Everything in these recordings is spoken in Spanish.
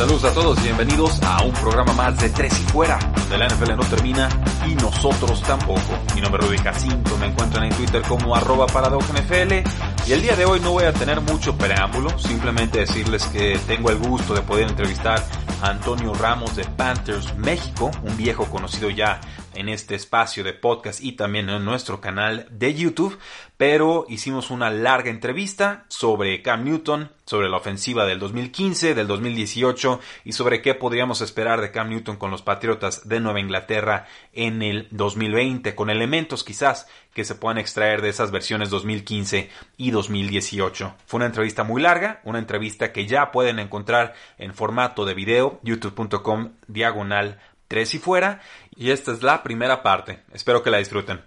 Saludos a todos y bienvenidos a un programa más de Tres y Fuera, donde la NFL no termina y nosotros tampoco. Mi nombre es Rudy Jacinto, me encuentran en Twitter como arroba NFL y el día de hoy no voy a tener mucho preámbulo, simplemente decirles que tengo el gusto de poder entrevistar a Antonio Ramos de Panthers México, un viejo conocido ya en este espacio de podcast y también en nuestro canal de YouTube, pero hicimos una larga entrevista sobre Cam Newton, sobre la ofensiva del 2015, del 2018 y sobre qué podríamos esperar de Cam Newton con los Patriotas de Nueva Inglaterra en el 2020, con elementos quizás que se puedan extraer de esas versiones 2015 y 2018. Fue una entrevista muy larga, una entrevista que ya pueden encontrar en formato de video, youtube.com diagonal 3 y fuera. Y esta es la primera parte. Espero que la disfruten.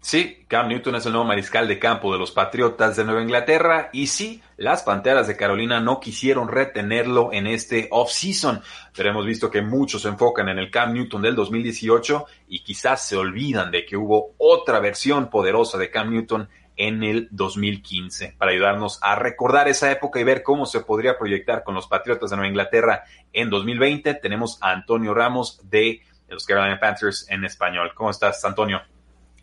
Sí, Cam Newton es el nuevo mariscal de campo de los Patriotas de Nueva Inglaterra y sí, las Panteras de Carolina no quisieron retenerlo en este off-season, pero hemos visto que muchos se enfocan en el Cam Newton del 2018 y quizás se olvidan de que hubo otra versión poderosa de Cam Newton en el 2015. Para ayudarnos a recordar esa época y ver cómo se podría proyectar con los Patriotas de Nueva Inglaterra en 2020, tenemos a Antonio Ramos de los Carolina Panthers en español. ¿Cómo estás, Antonio?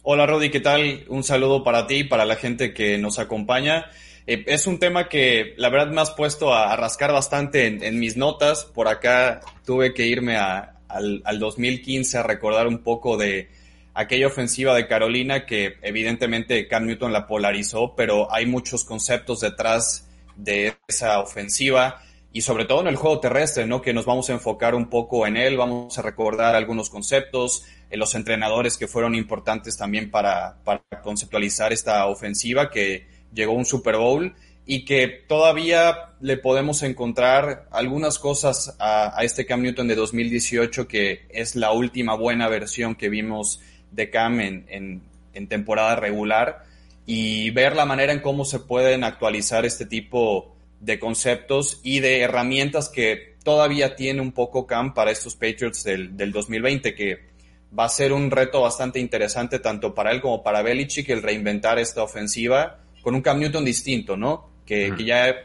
Hola, Rodi, ¿qué tal? Un saludo para ti y para la gente que nos acompaña. Eh, es un tema que la verdad me has puesto a, rascar bastante en, mis notas. Por acá tuve que irme al, al 2015 a recordar un poco de aquella ofensiva de Carolina que evidentemente Cam Newton la polarizó, pero hay muchos conceptos detrás de esa ofensiva y sobre todo en el juego terrestre, ¿no? Que nos vamos a enfocar un poco en él, vamos a recordar algunos conceptos, en los entrenadores que fueron importantes también para, conceptualizar esta ofensiva que llegó un Super Bowl y que todavía le podemos encontrar algunas cosas a, este Cam Newton de 2018 que es la última buena versión que vimos de Cam en, en, en temporada regular y ver la manera en cómo se pueden actualizar este tipo de conceptos y de herramientas que todavía tiene un poco Cam para estos Patriots del, del 2020, que va a ser un reto bastante interesante tanto para él como para Belichick el reinventar esta ofensiva con un Cam Newton distinto, ¿no? Que, que ya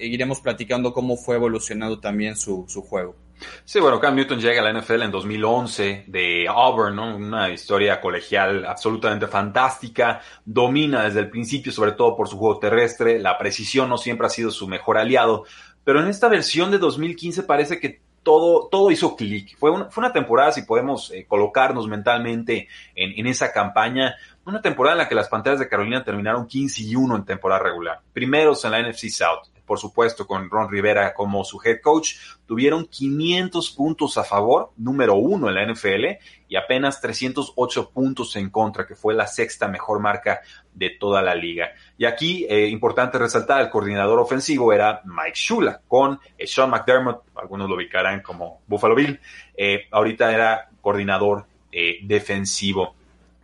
iremos platicando cómo fue evolucionando también su, su juego. Sí, bueno, Cam Newton llega a la NFL en 2011 de Auburn, ¿no? Una historia colegial absolutamente fantástica. Domina desde el principio, sobre todo por su juego terrestre. La precisión no siempre ha sido su mejor aliado. Pero en esta versión de 2015 parece que todo, todo hizo clic. Fue, una, temporada, si podemos eh, colocarnos mentalmente en, en esa campaña, una temporada en la que las Panteras de Carolina terminaron 15 y 1 en temporada regular. Primeros en la NFC South por supuesto, con Ron Rivera como su head coach, tuvieron 500 puntos a favor, número uno en la NFL, y apenas 308 puntos en contra, que fue la sexta mejor marca de toda la liga. Y aquí, eh, importante resaltar, el coordinador ofensivo era Mike Shula, con eh, Sean McDermott, algunos lo ubicarán como Buffalo Bill, eh, ahorita era coordinador defensivo.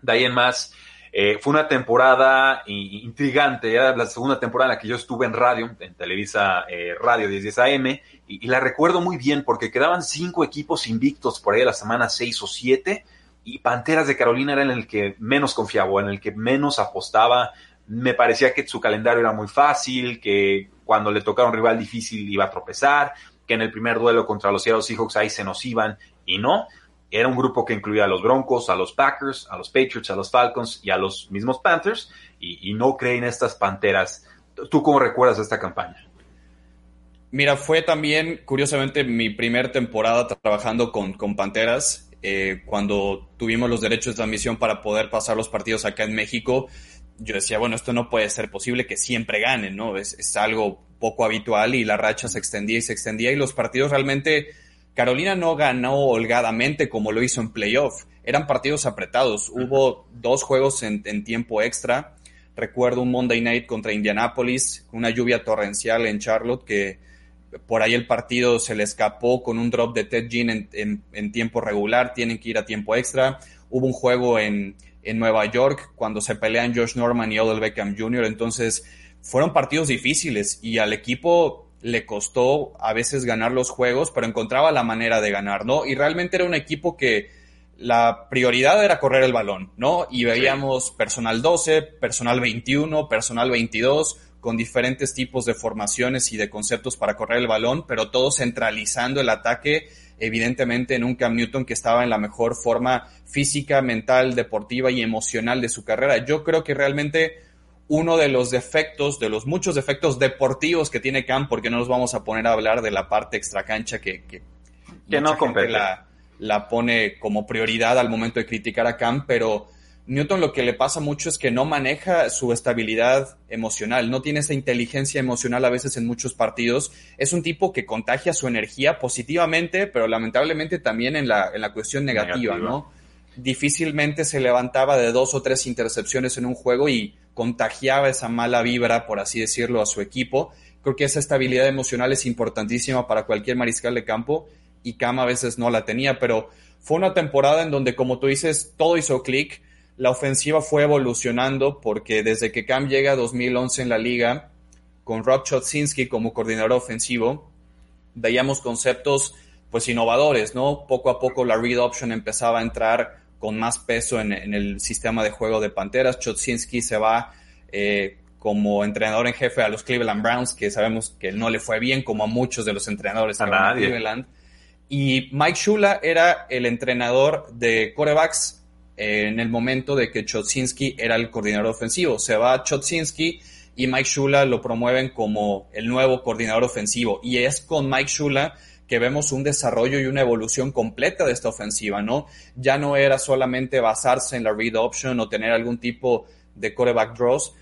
De ahí en más, eh, fue una temporada intrigante, era la segunda temporada en la que yo estuve en radio, en Televisa eh, Radio 1010 AM, y, y, la recuerdo muy bien porque quedaban cinco equipos invictos por ahí a la semana seis o siete, y Panteras de Carolina era en el que menos confiaba, en el que menos apostaba. Me parecía que su calendario era muy fácil, que cuando le tocaba un rival difícil iba a tropezar, que en el primer duelo contra los Seattle Seahawks ahí se nos iban, y no era un grupo que incluía a los Broncos, a los Packers, a los Patriots, a los Falcons y a los mismos Panthers, y, no creen estas Panteras. ¿Tú cómo recuerdas esta campaña? Mira, fue también, curiosamente, mi primer temporada trabajando con, con Panteras, eh, cuando tuvimos los derechos de transmisión para poder pasar los partidos acá en México. Yo decía, bueno, esto no puede ser posible que siempre ganen, ¿no? Es, es algo poco habitual y la racha se extendía y se extendía y los partidos realmente Carolina no ganó holgadamente como lo hizo en playoff. Eran partidos apretados. Hubo dos juegos en, tiempo extra. Recuerdo un Monday Night contra Indianapolis, una lluvia torrencial en Charlotte que por ahí el partido se le escapó con un drop de Ted Jean en, tiempo regular, tienen que ir a tiempo extra. Hubo un juego en, en Nueva York cuando se pelean Josh Norman y Odell Beckham Jr. Entonces fueron partidos difíciles y al equipo le costó a veces ganar los juegos, pero encontraba la manera de ganar, ¿no? Y realmente era un equipo que la prioridad era correr el balón, ¿no? Y veíamos personal 12, personal 21, personal 22, con diferentes tipos de formaciones y de conceptos para correr el balón, pero todo centralizando el ataque, evidentemente en un Cam Newton que estaba en la mejor forma física, mental, deportiva y emocional de su carrera. Yo creo que realmente uno de los defectos, de los muchos defectos deportivos que tiene Cam, porque no nos vamos a poner a hablar de la parte extracancha que, que, que no La, la pone como prioridad al momento de criticar a Cam, pero Newton lo que le pasa mucho es que no maneja su estabilidad emocional, no tiene esa inteligencia emocional a veces en muchos partidos. Es un tipo que contagia su energía positivamente, pero lamentablemente también en la, en la cuestión negativa, ¿no? Difícilmente se levantaba de dos o tres intercepciones en un juego y contagiaba esa mala vibra, por así decirlo, a su equipo. Creo que esa estabilidad emocional es importantísima para cualquier mariscal de campo y Cam a veces no la tenía, pero fue una temporada en donde, como tú dices, todo hizo clic. La ofensiva fue evolucionando porque desde que Cam llega a 2011 en la liga, con Rob Chotzinski como coordinador ofensivo, veíamos conceptos pues innovadores, ¿no? Poco a poco la read option empezaba a entrar con más peso en, el sistema de juego de Panteras. Chotzinski se va eh, como entrenador en jefe a los Cleveland Browns, que sabemos que no le fue bien, como a muchos de los entrenadores a de Cleveland. Y Mike Shula era el entrenador de corebacks eh, en el momento de que Chotzinski era el coordinador ofensivo. Se va Chotzinski y Mike Shula lo promueven como el nuevo coordinador ofensivo. Y es con Mike Shula que vemos un desarrollo y una evolución completa de esta ofensiva, ¿no? Ya no era solamente basarse en la read option o tener algún tipo de coreback draws,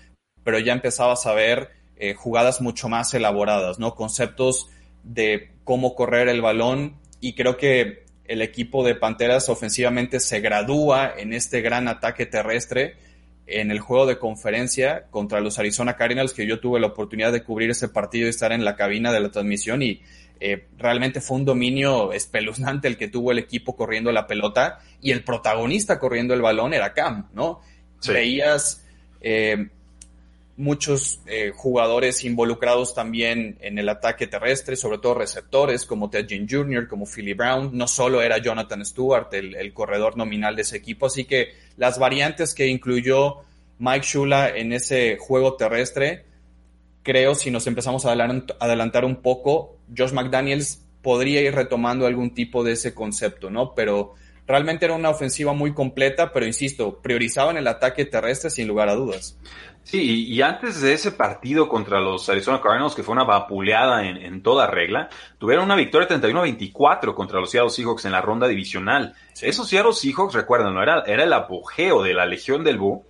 pero ya empezabas a ver eh, jugadas mucho más elaboradas, ¿no? Conceptos de cómo correr el balón y creo que el equipo de Panteras ofensivamente se gradúa en este gran ataque terrestre en el juego de conferencia contra los Arizona Cardinals, que yo tuve la oportunidad de cubrir ese partido y estar en la cabina de la transmisión y eh, realmente fue un dominio espeluznante el que tuvo el equipo corriendo la pelota y el protagonista corriendo el balón era Cam, ¿no? Veías eh, muchos eh, jugadores involucrados también en el ataque terrestre, sobre todo receptores como Ted Ginn Jr., como Philly Brown. No solo era Jonathan Stewart el, el corredor nominal de ese equipo, así que las variantes que incluyó Mike Shula en ese juego terrestre creo si nos empezamos a adelantar un poco, Josh McDaniels podría ir retomando algún tipo de ese concepto, ¿no? Pero realmente era una ofensiva muy completa, pero insisto, priorizaban el ataque terrestre sin lugar a dudas. Sí, y antes de ese partido contra los Arizona Cardinals, que fue una vapuleada en, toda regla, tuvieron una victoria 31-24 contra los Seattle Seahawks en la ronda divisional. Esos Seattle Seahawks, recuerdan, era, era el apogeo de la Legión del Bú,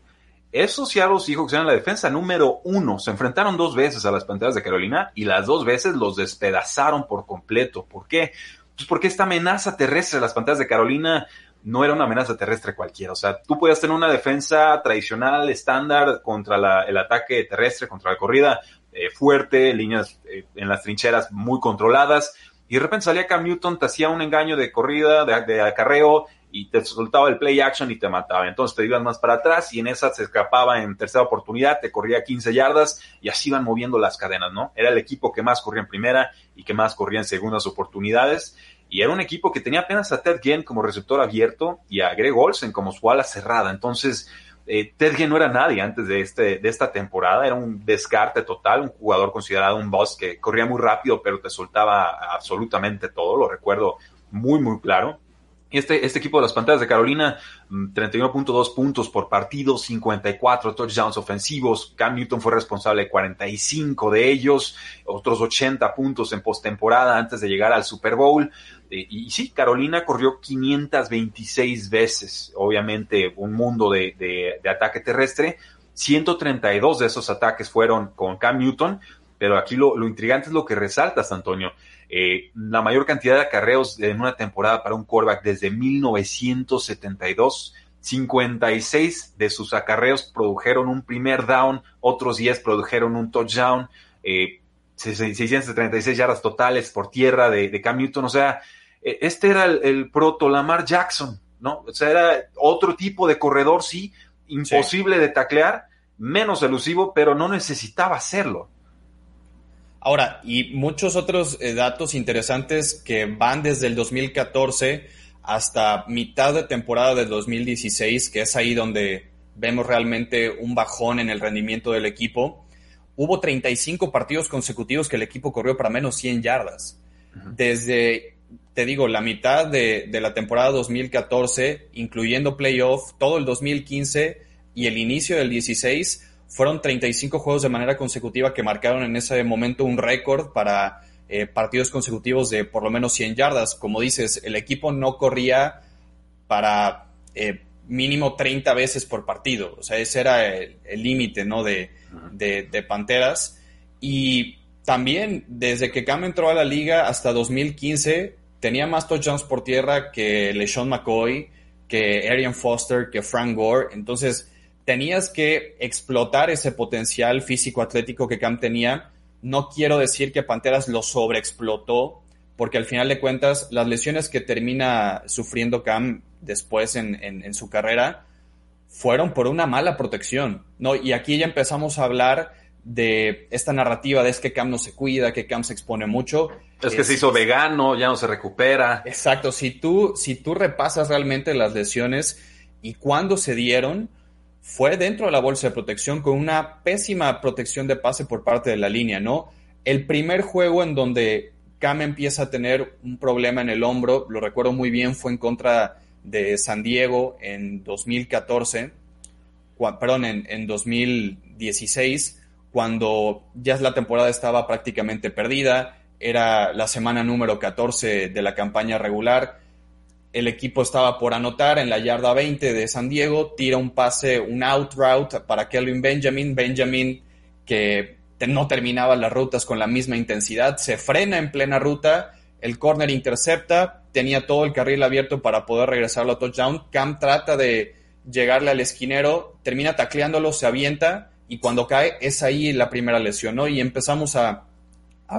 esos Seattle Seahawks eran la defensa número uno. Se enfrentaron dos veces a las Panteras de Carolina y las dos veces los despedazaron por completo. ¿Por qué? Pues porque esta amenaza terrestre de las Panteras de Carolina no era una amenaza terrestre cualquiera. O sea, tú podías tener una defensa tradicional, estándar, contra el ataque terrestre, contra la corrida eh, fuerte, líneas eh, en las trincheras muy controladas. Y de repente salía Cam Newton, te hacía un engaño de corrida, de acarreo, y te soltaba el play action y te mataba. Entonces te ibas más para atrás y en esa se escapaba en tercera oportunidad, te corría 15 yardas y así iban moviendo las cadenas, ¿no? Era el equipo que más corría en primera y que más corría en segundas oportunidades. Y era un equipo que tenía apenas a Ted Ginn como receptor abierto y a Greg Olsen como su ala cerrada. Entonces, eh, Ted Ginn no era nadie antes de, este, de esta temporada, era un descarte total, un jugador considerado un boss que corría muy rápido, pero te soltaba absolutamente todo, lo recuerdo muy, muy claro. Este, este equipo de las pantallas de Carolina, 31.2 mm, puntos por partido, 54 touchdowns ofensivos. Cam Newton fue responsable de 45 de ellos, otros 80 puntos en postemporada antes de llegar al Super Bowl. Eh, y, sí, Carolina corrió 526 veces, obviamente un mundo de, de, de ataque terrestre. 132 de esos ataques fueron con Cam Newton, pero aquí lo, lo intrigante es lo que resaltas, Antonio. Eh, la mayor cantidad de acarreos en una temporada para un quarterback desde 1972. 56 de sus acarreos produjeron un primer down, otros 10 produjeron un touchdown, eh, 636 yardas totales por tierra de, de Cam Newton. O sea, eh, este era el, el, proto Lamar Jackson, ¿no? O sea, era otro tipo de corredor, sí, imposible sí. de taclear, menos elusivo, pero no necesitaba hacerlo. Ahora, y muchos otros eh, datos interesantes que van desde el 2014 hasta mitad de temporada del 2016, que es ahí donde vemos realmente un bajón en el rendimiento del equipo. Hubo 35 partidos consecutivos que el equipo corrió para menos 100 yardas. Uh -huh. Desde, te digo, la mitad de, de, la temporada 2014, incluyendo playoff, todo el 2015 y el inicio del 16, fueron 35 juegos de manera consecutiva que marcaron en ese momento un récord para eh, partidos consecutivos de por lo menos 100 yardas. Como dices, el equipo no corría para eh, mínimo 30 veces por partido. O sea, ese era el límite ¿no? de, de, de, Panteras. Y también, desde que Cam entró a la liga hasta 2015, tenía más touchdowns por tierra que LeSean McCoy, que Arian Foster, que Frank Gore. Entonces, tenías que explotar ese potencial físico-atlético que Cam tenía. No quiero decir que Panteras lo sobreexplotó, porque al final de cuentas, las lesiones que termina sufriendo Cam después en, en, en su carrera fueron por una mala protección, ¿no? Y aquí ya empezamos a hablar de esta narrativa de es que Cam no se cuida, que Cam se expone mucho. Es que es, se hizo vegano, ya no se recupera. Exacto, si tú, si tú repasas realmente las lesiones y cuándo se dieron, fue dentro de la bolsa de protección con una pésima protección de pase por parte de la línea, ¿no? El primer juego en donde Cam empieza a tener un problema en el hombro, lo recuerdo muy bien, fue en contra de San Diego en 2014, perdón, en, en 2016, cuando ya la temporada estaba prácticamente perdida, era la semana número 14 de la campaña regular, el equipo estaba por anotar en la yarda 20 de San Diego, tira un pase, un out route para Kelvin Benjamin, Benjamin que no terminaba las rutas con la misma intensidad, se frena en plena ruta, el corner intercepta, tenía todo el carril abierto para poder regresarlo a touchdown, Cam trata de llegarle al esquinero, termina tacleándolo, se avienta y cuando cae es ahí la primera lesión, ¿no? Y empezamos a,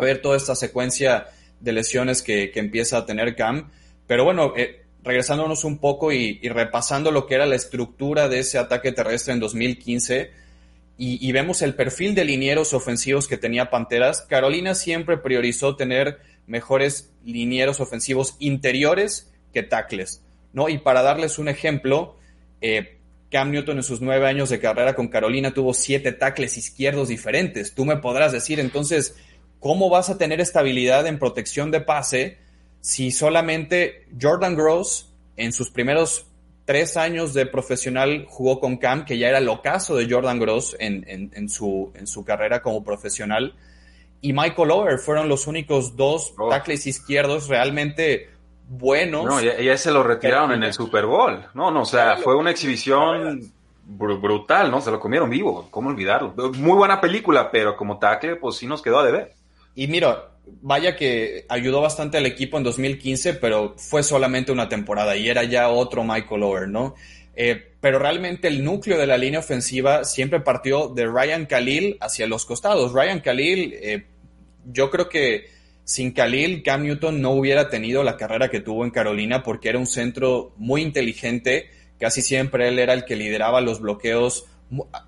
ver toda esta secuencia de lesiones que, que empieza a tener Cam. Pero bueno, eh, regresándonos un poco y, repasando lo que era la estructura de ese ataque terrestre en 2015 y, y, vemos el perfil de linieros ofensivos que tenía Panteras, Carolina siempre priorizó tener mejores linieros ofensivos interiores que tackles, ¿no? Y para darles un ejemplo, eh, Cam Newton en sus nueve años de carrera con Carolina tuvo siete tackles izquierdos diferentes. Tú me podrás decir entonces, ¿cómo vas a tener estabilidad en protección de pase si solamente Jordan Gross en sus primeros tres años de profesional jugó con Cam, que ya era el ocaso de Jordan Gross en, en, en, su, en su carrera como profesional, y Michael Ower fueron los únicos dos oh. tackles izquierdos realmente buenos. No, ya, ya se lo retiraron en el Super Bowl. No, no, o sea, fue una exhibición br brutal, ¿no? Se lo comieron vivo, ¿cómo olvidarlo? Muy buena película, pero como tackle, pues sí nos quedó a deber. Y mira, vaya que ayudó bastante al equipo en 2015, pero fue solamente una temporada y era ya otro Michael Ower, ¿no? Eh, pero realmente el núcleo de la línea ofensiva siempre partió de Ryan Khalil hacia los costados. Ryan Khalil, eh, yo creo que sin Khalil, Cam Newton no hubiera tenido la carrera que tuvo en Carolina porque era un centro muy inteligente. Casi siempre él era el que lideraba los bloqueos.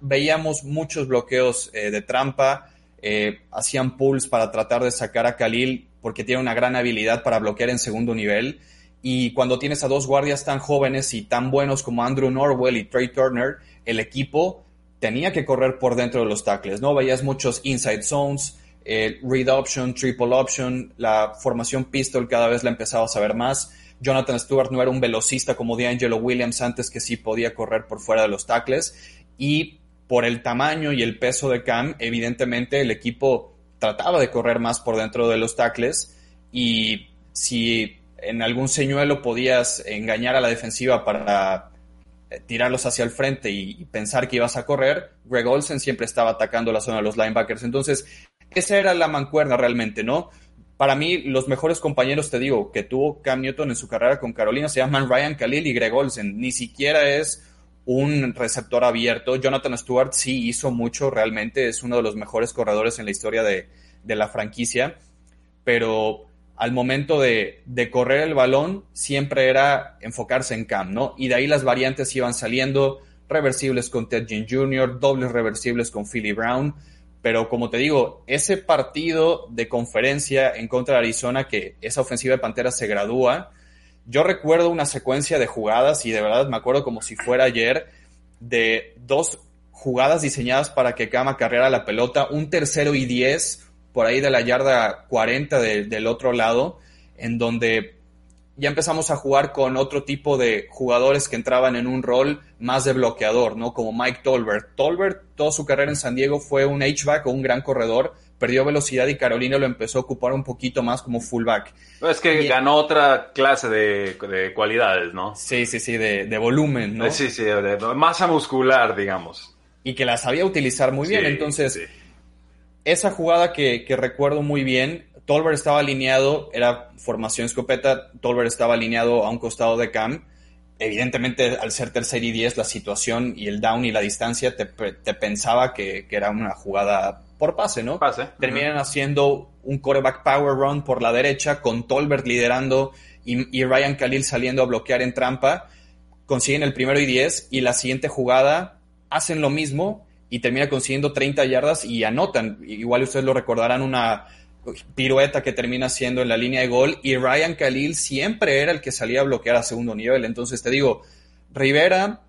Veíamos muchos bloqueos eh, de trampa. Eh, hacían pulls para tratar de sacar a Khalil porque tiene una gran habilidad para bloquear en segundo nivel. Y cuando tienes a dos guardias tan jóvenes y tan buenos como Andrew Norwell y Trey Turner, el equipo tenía que correr por dentro de los tackles, ¿no? Veías muchos inside zones, eh, read option, triple option, la formación pistol cada vez la empezaba a saber más. Jonathan Stewart no era un velocista como D'Angelo Williams antes que sí podía correr por fuera de los tackles. Y por el tamaño y el peso de Cam, evidentemente el equipo trataba de correr más por dentro de los tackles y si en algún señuelo podías engañar a la defensiva para tirarlos hacia el frente y, pensar que ibas a correr, Greg Olsen siempre estaba atacando la zona de los linebackers. Entonces, esa era la mancuerna realmente, ¿no? Para mí, los mejores compañeros, te digo, que tuvo Cam Newton en su carrera con Carolina se llaman Ryan Khalil y Greg Olsen. Ni siquiera es un receptor abierto. Jonathan Stewart sí hizo mucho, realmente es uno de los mejores corredores en la historia de, de la franquicia, pero al momento de, de, correr el balón siempre era enfocarse en Cam, ¿no? Y de ahí las variantes iban saliendo, reversibles con Ted Ginn Jr., dobles reversibles con Philly Brown, pero como te digo, ese partido de conferencia en contra de Arizona, que esa ofensiva de Pantera se gradúa, yo recuerdo una secuencia de jugadas y de verdad me acuerdo como si fuera ayer de dos jugadas diseñadas para que Cam acarreara la pelota, un tercero y diez por ahí de la yarda 40 del otro lado, en donde ya empezamos a jugar con otro tipo de jugadores que entraban en un rol más de bloqueador, ¿no? Como Mike Tolbert. Tolbert, toda su carrera en San Diego fue un H-back o un gran corredor, perdió velocidad y Carolina lo empezó a ocupar un poquito más como fullback. Es que ganó otra clase de, cualidades, ¿no? Sí, sí, sí, de, volumen, ¿no? Sí, sí, de, masa muscular, digamos. Y que la sabía utilizar muy bien, entonces esa jugada que, recuerdo muy bien, Tolbert estaba alineado, era formación escopeta, Tolbert estaba alineado a un costado de Cam. Evidentemente, al ser tercer y diez, la situación y el down y la distancia te, pensaba que, era una jugada por pase, ¿no? Pase. Terminan haciendo un quarterback power run por la derecha, con Tolbert liderando y, y Ryan Khalil saliendo a bloquear en trampa. Consiguen el primero y diez y la siguiente jugada hacen lo mismo y termina consiguiendo 30 yardas y anotan. Igual ustedes lo recordarán una pirueta que termina siendo en la línea de gol y Ryan Khalil siempre era el que salía a bloquear a segundo nivel. Entonces te digo, Rivera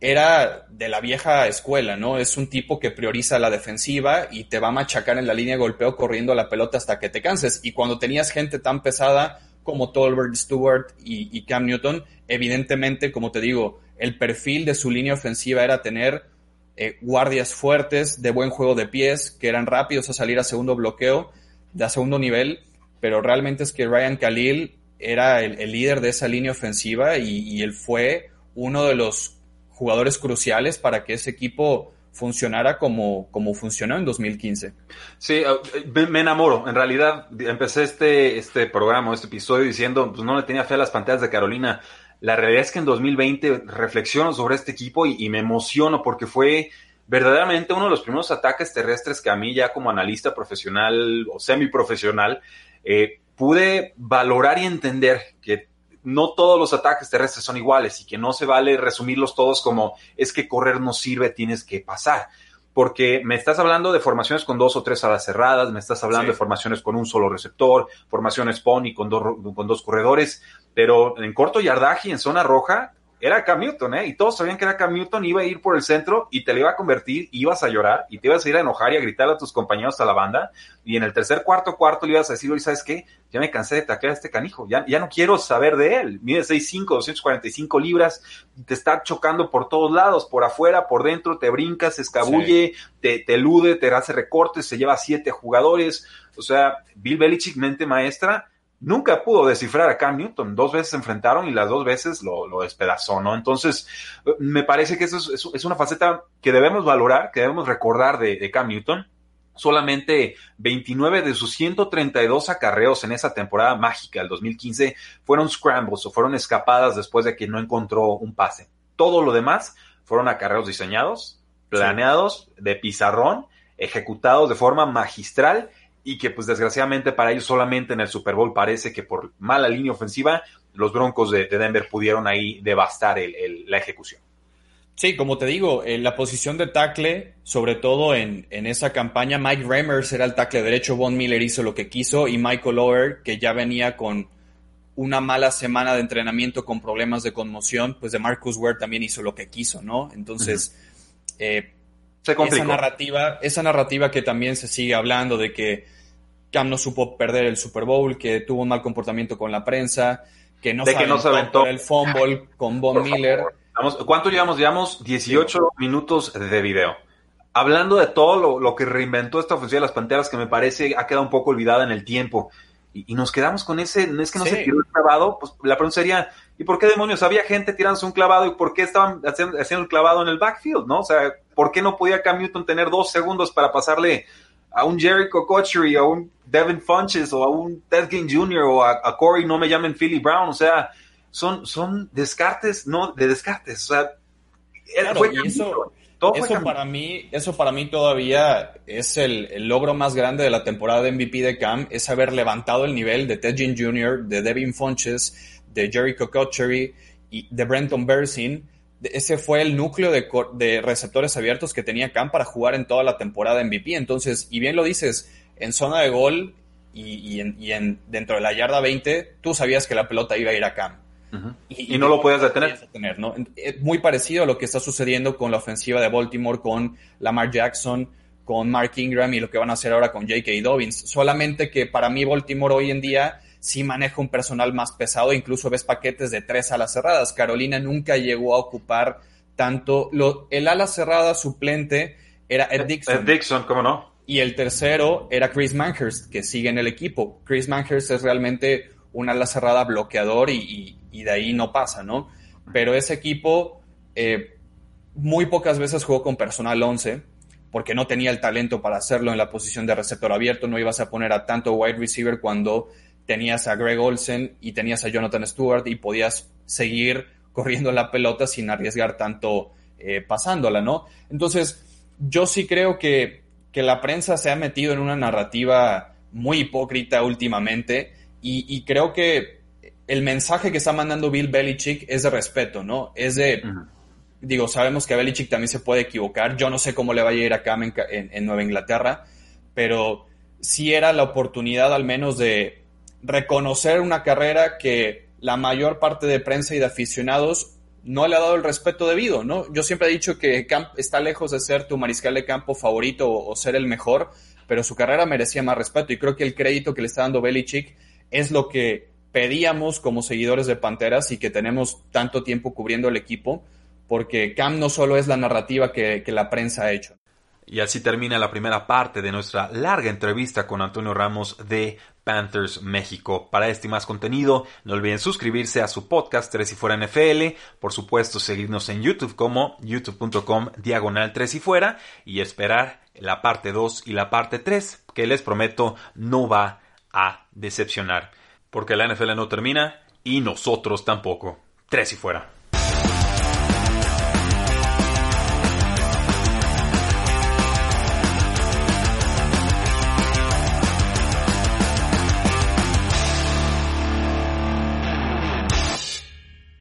era de la vieja escuela, ¿no? Es un tipo que prioriza la defensiva y te va a machacar en la línea de golpeo corriendo la pelota hasta que te canses. Y cuando tenías gente tan pesada como Tolbert, Stewart y, y Cam Newton, evidentemente, como te digo, el perfil de su línea ofensiva era tener eh, guardias fuertes, de buen juego de pies, que eran rápidos a salir a segundo bloqueo, de segundo nivel, pero realmente es que Ryan Khalil era el, líder de esa línea ofensiva y, él fue uno de los jugadores cruciales para que ese equipo funcionara como, como funcionó en 2015. Sí, me, enamoro. En realidad, empecé este, este programa, este episodio diciendo, pues no le tenía fe a las pantallas de Carolina. La realidad es que en 2020 reflexiono sobre este equipo y, me emociono porque fue verdaderamente uno de los primeros ataques terrestres que a mí ya como analista profesional o semiprofesional eh, pude valorar y entender que no todos los ataques terrestres son iguales y que no se vale resumirlos todos como es que correr no sirve, tienes que pasar. Porque me estás hablando de formaciones con dos o tres alas cerradas, me estás hablando de formaciones con un solo receptor, formaciones pony con dos, con dos corredores pero en corto yardaje y en zona roja era Cam Newton, ¿eh? Y todos sabían que era Cam Newton, iba a ir por el centro y te le iba a convertir, ibas a llorar y te ibas a ir a enojar y a gritar a tus compañeros a la banda. Y en el tercer, cuarto, cuarto le ibas a decir, oye, ¿sabes qué? Ya me cansé de taclear a este canijo, ya, ya no quiero saber de él. Mide 6'5, 245 libras, te está chocando por todos lados, por afuera, por dentro, te brincas, se escabulle, te, te elude, te hace recortes, se lleva siete jugadores. O sea, Bill Belichick, mente maestra, nunca pudo descifrar a Cam Newton. Dos veces se enfrentaron y las dos veces lo, despedazó, ¿no? Entonces, me parece que eso es, una faceta que debemos valorar, que debemos recordar de, Cam Newton. Solamente 29 de sus 132 acarreos en esa temporada mágica del 2015 fueron scrambles o fueron escapadas después de que no encontró un pase. Todo lo demás fueron acarreos diseñados, planeados, de pizarrón, ejecutados de forma magistral y que pues desgraciadamente para ellos solamente en el Super Bowl parece que por mala línea ofensiva los Broncos de, Denver pudieron ahí devastar la ejecución. Sí, como te digo, en la posición de tackle, sobre todo en, esa campaña, Mike Remers era el tackle derecho, Von Miller hizo lo que quiso y Michael Lower, que ya venía con una mala semana de entrenamiento con problemas de conmoción, pues de Marcus Ware también hizo lo que quiso, ¿no? Entonces, eh, esa narrativa, esa narrativa que también se sigue hablando de que Cam no supo perder el Super Bowl, que tuvo un mal comportamiento con la prensa, que no, de que no se aventó el fumble con Von Miller. ¿Cuánto llevamos? Llevamos 18 minutos de video. Hablando de todo lo, que reinventó esta ofensiva de las Panteras, que me parece ha quedado un poco olvidada en el tiempo. Y, nos quedamos con ese, no es que no se tiró el clavado, pues la pregunta sería, ¿y por qué demonios había gente tirándose un clavado y por qué estaban haciendo, haciendo el clavado en el backfield, no? O sea, ¿por qué no podía Cam Newton tener dos segundos para pasarle a un Jerry Cocochery, a un Devin Funches o a un Ted King Jr. o a, Corey, no me llamen Philly Brown, o sea, son, son descartes, no, de descartes, o sea, eso, eso para mí, eso para mí todavía es el, logro más grande de la temporada de MVP de Cam, es haber levantado el nivel de Ted Ginn Jr., de Devin Funches, de Jerry Cocochery y de Brenton Bersin ese fue el núcleo de, receptores abiertos que tenía Cam para jugar en toda la temporada MVP. Entonces, y bien lo dices, en zona de gol y, en, dentro de la yarda 20, tú sabías que la pelota iba a ir a Cam. y, no lo puedes detener. Es muy parecido a lo que está sucediendo con la ofensiva de Baltimore, con Lamar Jackson, con Mark Ingram y lo que van a hacer ahora con J.K. Dobbins. Solamente que para mí Baltimore hoy en día sí maneja un personal más pesado, incluso ves paquetes de tres alas cerradas. Carolina nunca llegó a ocupar tanto. Lo, el ala cerrada suplente era Ed Dixon. Ed Dixon, ¿cómo no? Y el tercero era Chris Manhurst, que sigue en el equipo. Chris Manhurst es realmente un ala cerrada bloqueador y, de ahí no pasa, ¿no? Pero ese equipo eh, muy pocas veces jugó con personal 11 porque no tenía el talento para hacerlo en la posición de receptor abierto. No ibas a poner a tanto wide receiver cuando tenías a Greg Olsen y tenías a Jonathan Stewart y podías seguir corriendo la pelota sin arriesgar tanto eh, pasándola, ¿no? Entonces, yo sí creo que, que, la prensa se ha metido en una narrativa muy hipócrita últimamente y, creo que el mensaje que está mandando Bill Belichick es de respeto, ¿no? Es de, digo, sabemos que Belichick también se puede equivocar, yo no sé cómo le vaya a ir acá en, en Nueva Inglaterra, pero sí era la oportunidad al menos de reconocer una carrera que la mayor parte de prensa y de aficionados no le ha dado el respeto debido, ¿no? Yo siempre he dicho que Camp está lejos de ser tu mariscal de campo favorito o, ser el mejor, pero su carrera merecía más respeto y creo que el crédito que le está dando Belichick es lo que pedíamos como seguidores de Panteras y que tenemos tanto tiempo cubriendo el equipo, porque Cam no solo es la narrativa que, que la prensa ha hecho. Y así termina la primera parte de nuestra larga entrevista con Antonio Ramos de Panthers México. Para este y más contenido, no olviden suscribirse a su podcast 3 y fuera NFL, por supuesto seguirnos en YouTube como youtube.com diagonal 3 y fuera y esperar la parte 2 y la parte 3 que les prometo no va a decepcionar. Porque la NFL no termina y nosotros tampoco. 3 y fuera.